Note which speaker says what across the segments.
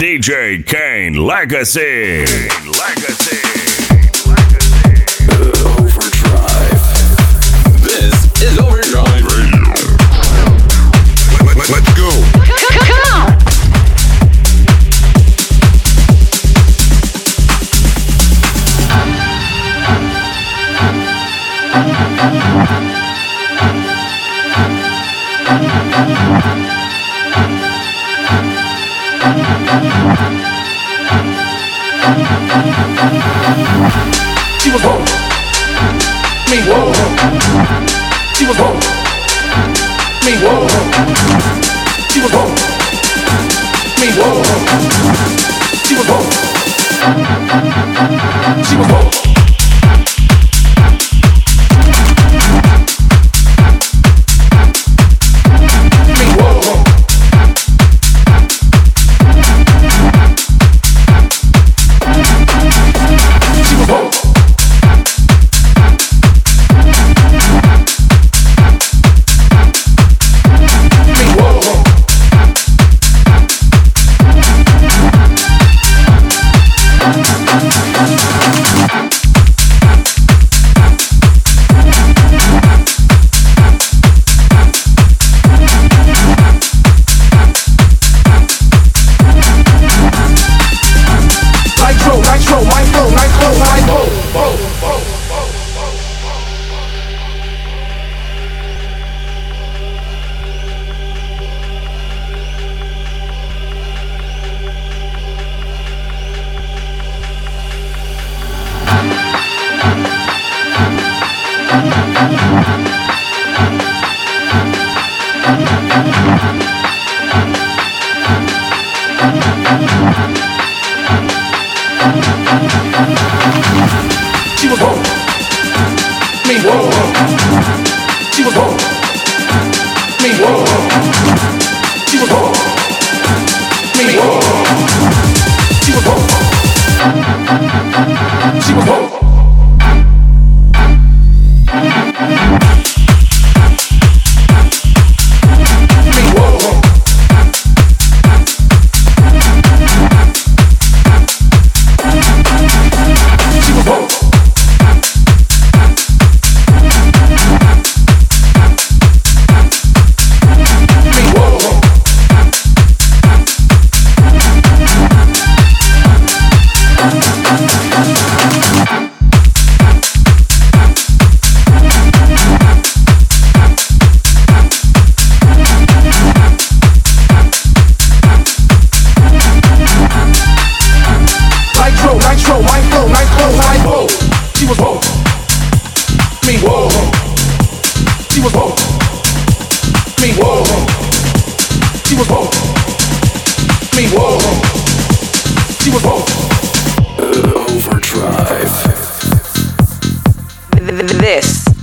Speaker 1: DJ Kaine Legacy. Kaine Legacy.
Speaker 2: Overdrive. This is Overdrive
Speaker 3: She was home. Me whoa. She was home. Me whoa. She was home. She was home. She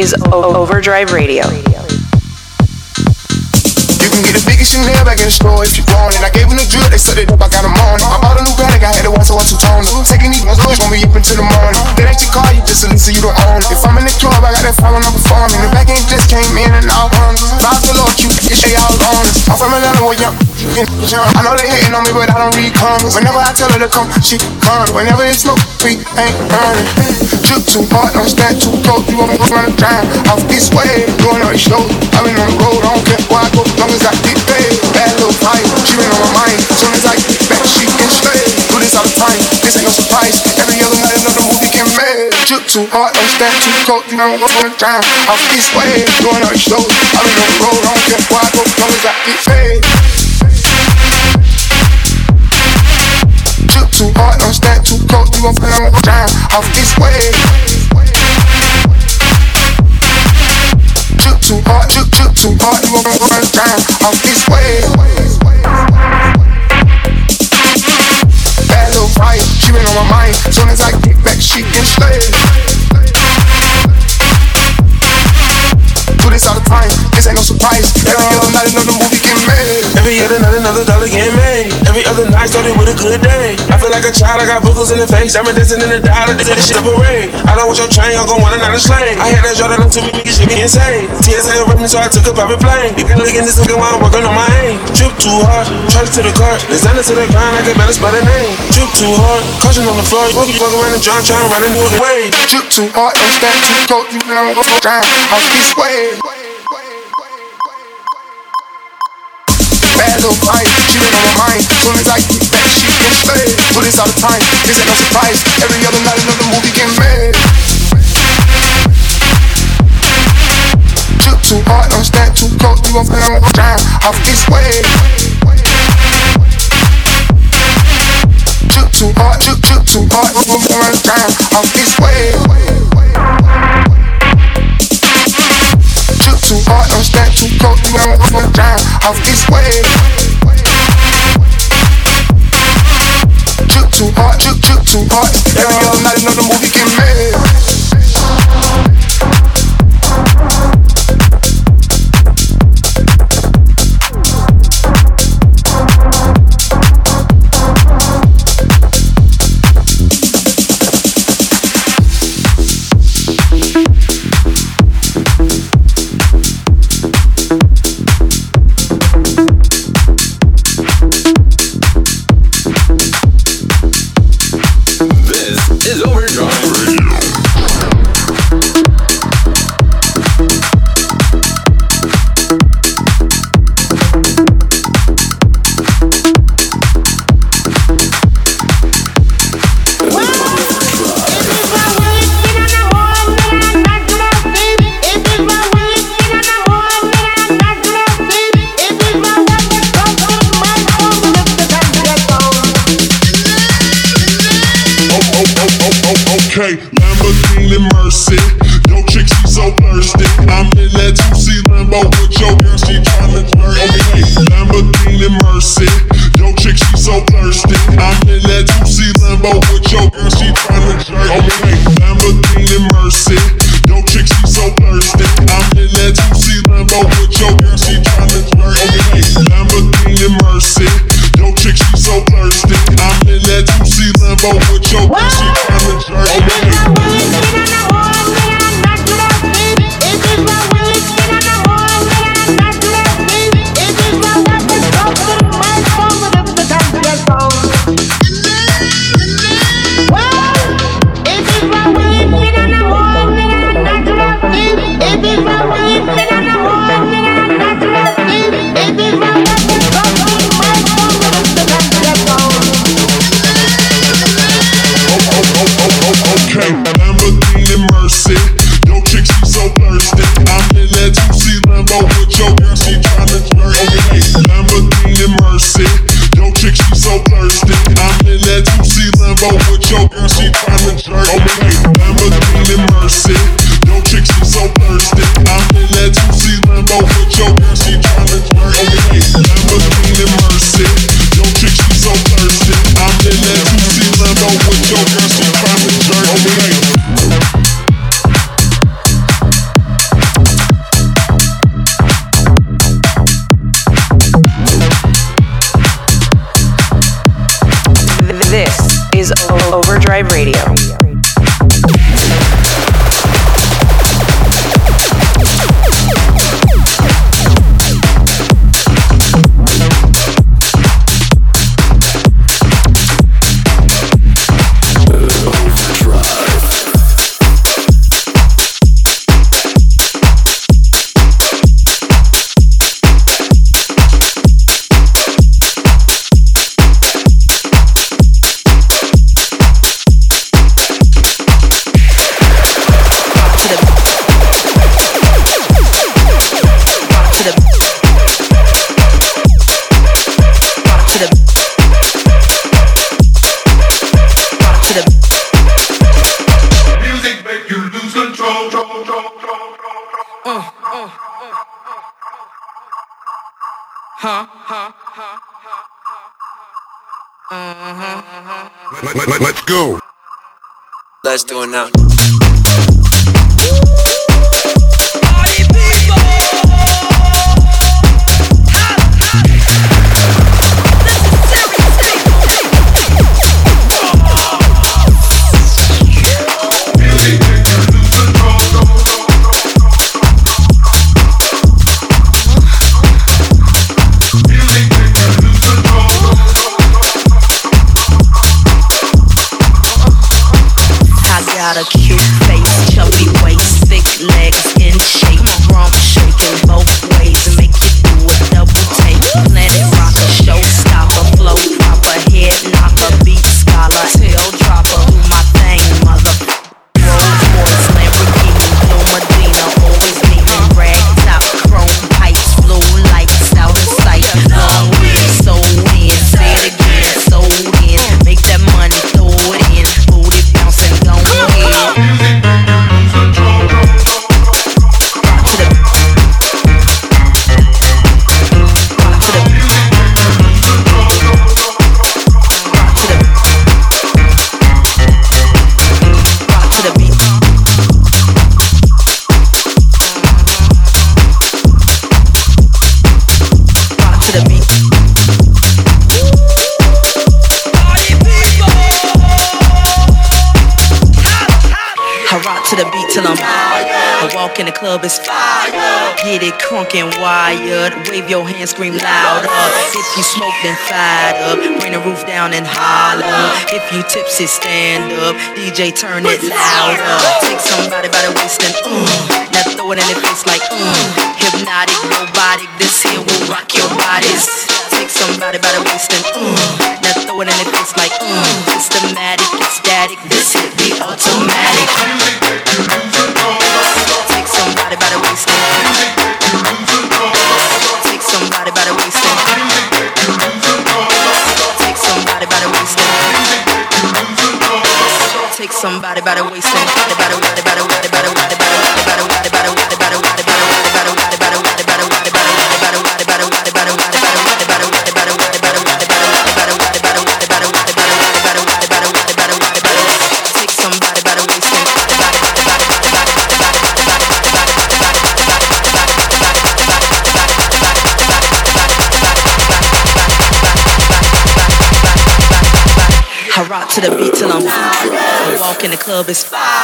Speaker 4: is O- Overdrive Radio.
Speaker 5: You can get the biggest Chanel back in the store if you want it. I gave them the drill, they set it up, I got them on it. I bought a new Patek, I had it once, I want two tones. Taking these ones, always gonna up until the morning. That ain't your you just a lease, you don't own it. If I'm in the club, I got that phone, I'm performing. The back end just came in and out. Vibes a little cute, shit all on it. I'm from Atlanta, where young. I know they hating on me, but I don't read comments. Whenever I tell her to come, she come. Whenever it's smoke, we ain't burning. Drip too hard, don't stand too close. You won't run a time off this way. Doing all these shows. I've been on the road, I don't care where I go, long as I get paid. Bad little fire, she been on my mind. Soon as I get back, she can stay. Do this all the time, this ain't no surprise. Every other night, another movie get made. Drip too hard, don't stand too close. You know, run a time off this way. Doing all these shows. I've been on the road, I don't care where I go, long as I get paid. Too hard, don't stand too close. You gon' put on time off this way. Drip too hard, drip, drip too hard. You gon' run time off this way. Bad little fire, she been on my mind. Soon as I get back, she can slay. Every other night
Speaker 6: started with a good day. I feel like a child, I got boogers in the face. I'm dancing in the dollar, this shit a parade. I don't want your chain, I'm gon' want another slave. I had that Jordan up to me, nigga, shit be insane. TSA with me, so I took a private plane. You can look in this nigga while I'm working on my aim. Trip too hard, charge to the car. Designer to the ground, I can better spell the name. Trip too hard, caution on the floor. You walk around the drum, trying to run into the way.
Speaker 7: Drip too hard, don't stand too cold, you know, go down off this way. Bad little fight, she been on my mind. As I get back, she can stay. Do this all the time, this ain't no surprise. Every other night, another movie get made. Drip too hard, don't stand too cold, you gon' feel I'm down off this way. Drip too hard, drip, drip too hard, you gon' feel I'm down off this way. Drip too hard, don't stand too cold, you gon' feel I'm down off this way. Drip too hard, drip, drip too hard. Every other night, another movie
Speaker 8: Let, let, let, let's go.
Speaker 9: Let's do it now.
Speaker 8: gotta keep club is fire. Get it crunk and wired. Wave your hands, scream louder. If you smoke, then fire. up. Bring the roof down and holler. If you tipsy, stand up. DJ, turn it louder. Take somebody by the waist and uh, now throw it in the face like uh, hypnotic, robotic. This here will rock your bodies. Take somebody by the waist and uh, now throw it in the face like uh, systematic, static. This hit be automatic somebody by the waist. Take somebody by the waist. Take somebody by the waist. Take somebody by the waist. To the beat till I'm walk in the club is fire.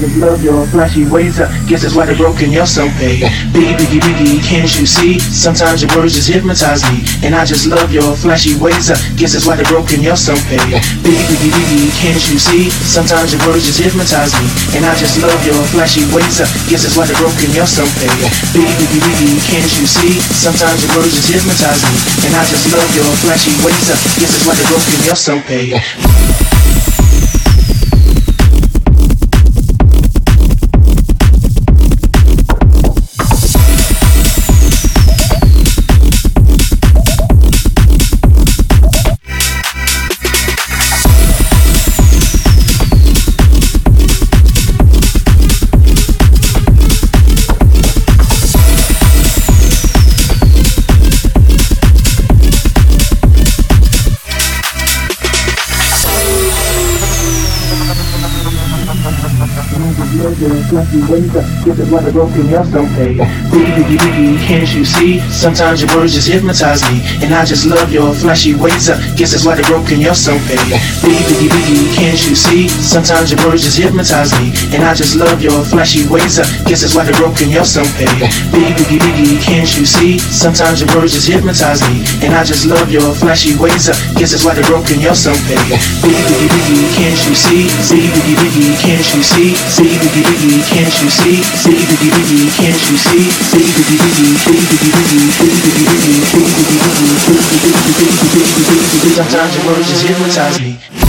Speaker 10: Just love your flashy ways. I guess that's why they're broken, you're so paid. Biggie, biggie, biggie, can't you see? Sometimes your words just hypnotize me. And I just love your flashy ways. I guess that's why they're broken, you're so paid. Biggie, biggie, biggie, can't you see? Sometimes your words just hypnotize me. And I just love your flashy ways. I guess that's why they're broken, you're so paid. Biggie, biggie, biggie, can't you see? Sometimes your words just hypnotize me. And I just love your flashy ways. I guess that's why they're broken, you're so paid. feeling fluffy when you got gifted like a broken yourself. Hey, boogie boogie boogie, can't you see? Sometimes your words just hypnotize me, and I just love your flashy ways. I guess it's like a broken y'all so Hey, boogie boogie boogie, can't you see? Sometimes your words just hypnotize me, and I just love your flashy ways. I guess it's like a broken y'all so Hey, boogie boogie boogie, can't you see? Sometimes your words just hypnotize me, and I just love your flashy ways. I guess it's like a broken y'all so Hey, boogie boogie boogie, can't you see? See boogie boogie, can't you see? See boogie biggie, can't you see? Biggie, biggie, biggie, can't you see? Biggie, biggie, biggie, can't you see? Biggie, biggie, biggie, biggie, biggie, biggie, biggie, biggie, biggie, biggie, biggie, biggie, biggie, biggie, biggie, biggie, biggie. Sometimes your words just hypnotize me.
Speaker 4: This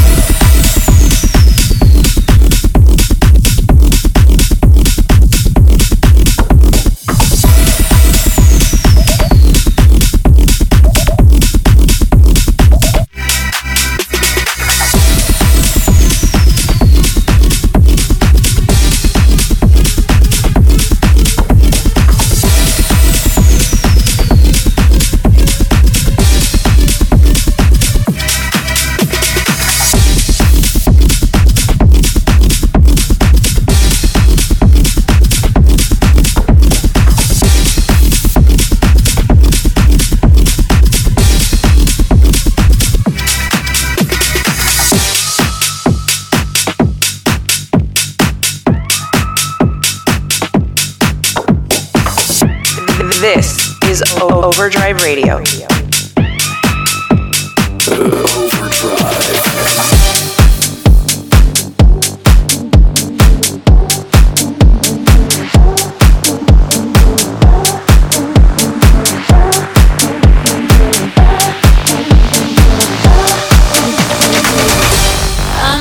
Speaker 4: Overdrive Radio.
Speaker 11: I'm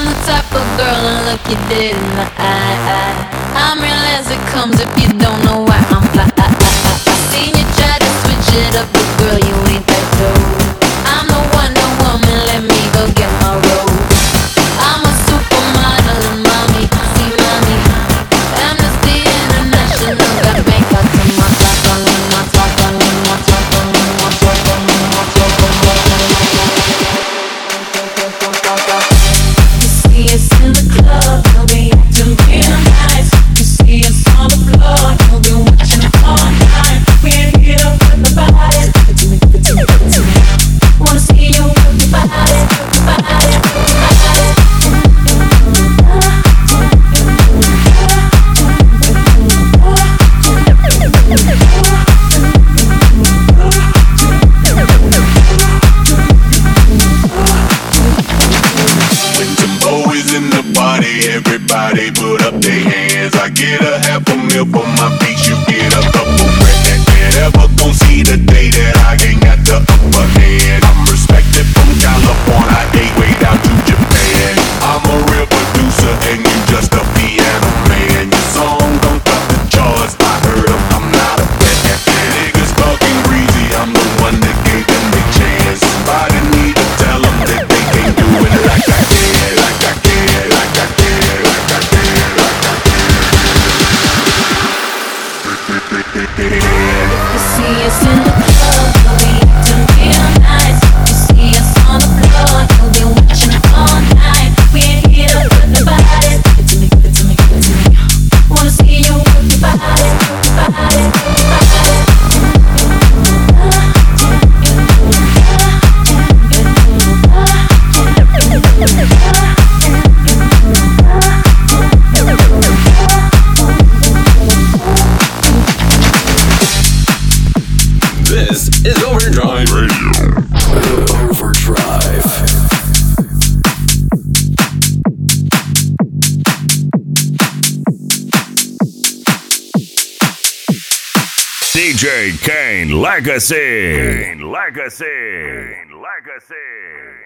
Speaker 11: the type of girl to look you dead in the eye. I'm real as it comes if you don't know it up,
Speaker 1: Legacy. Legacy. Legacy.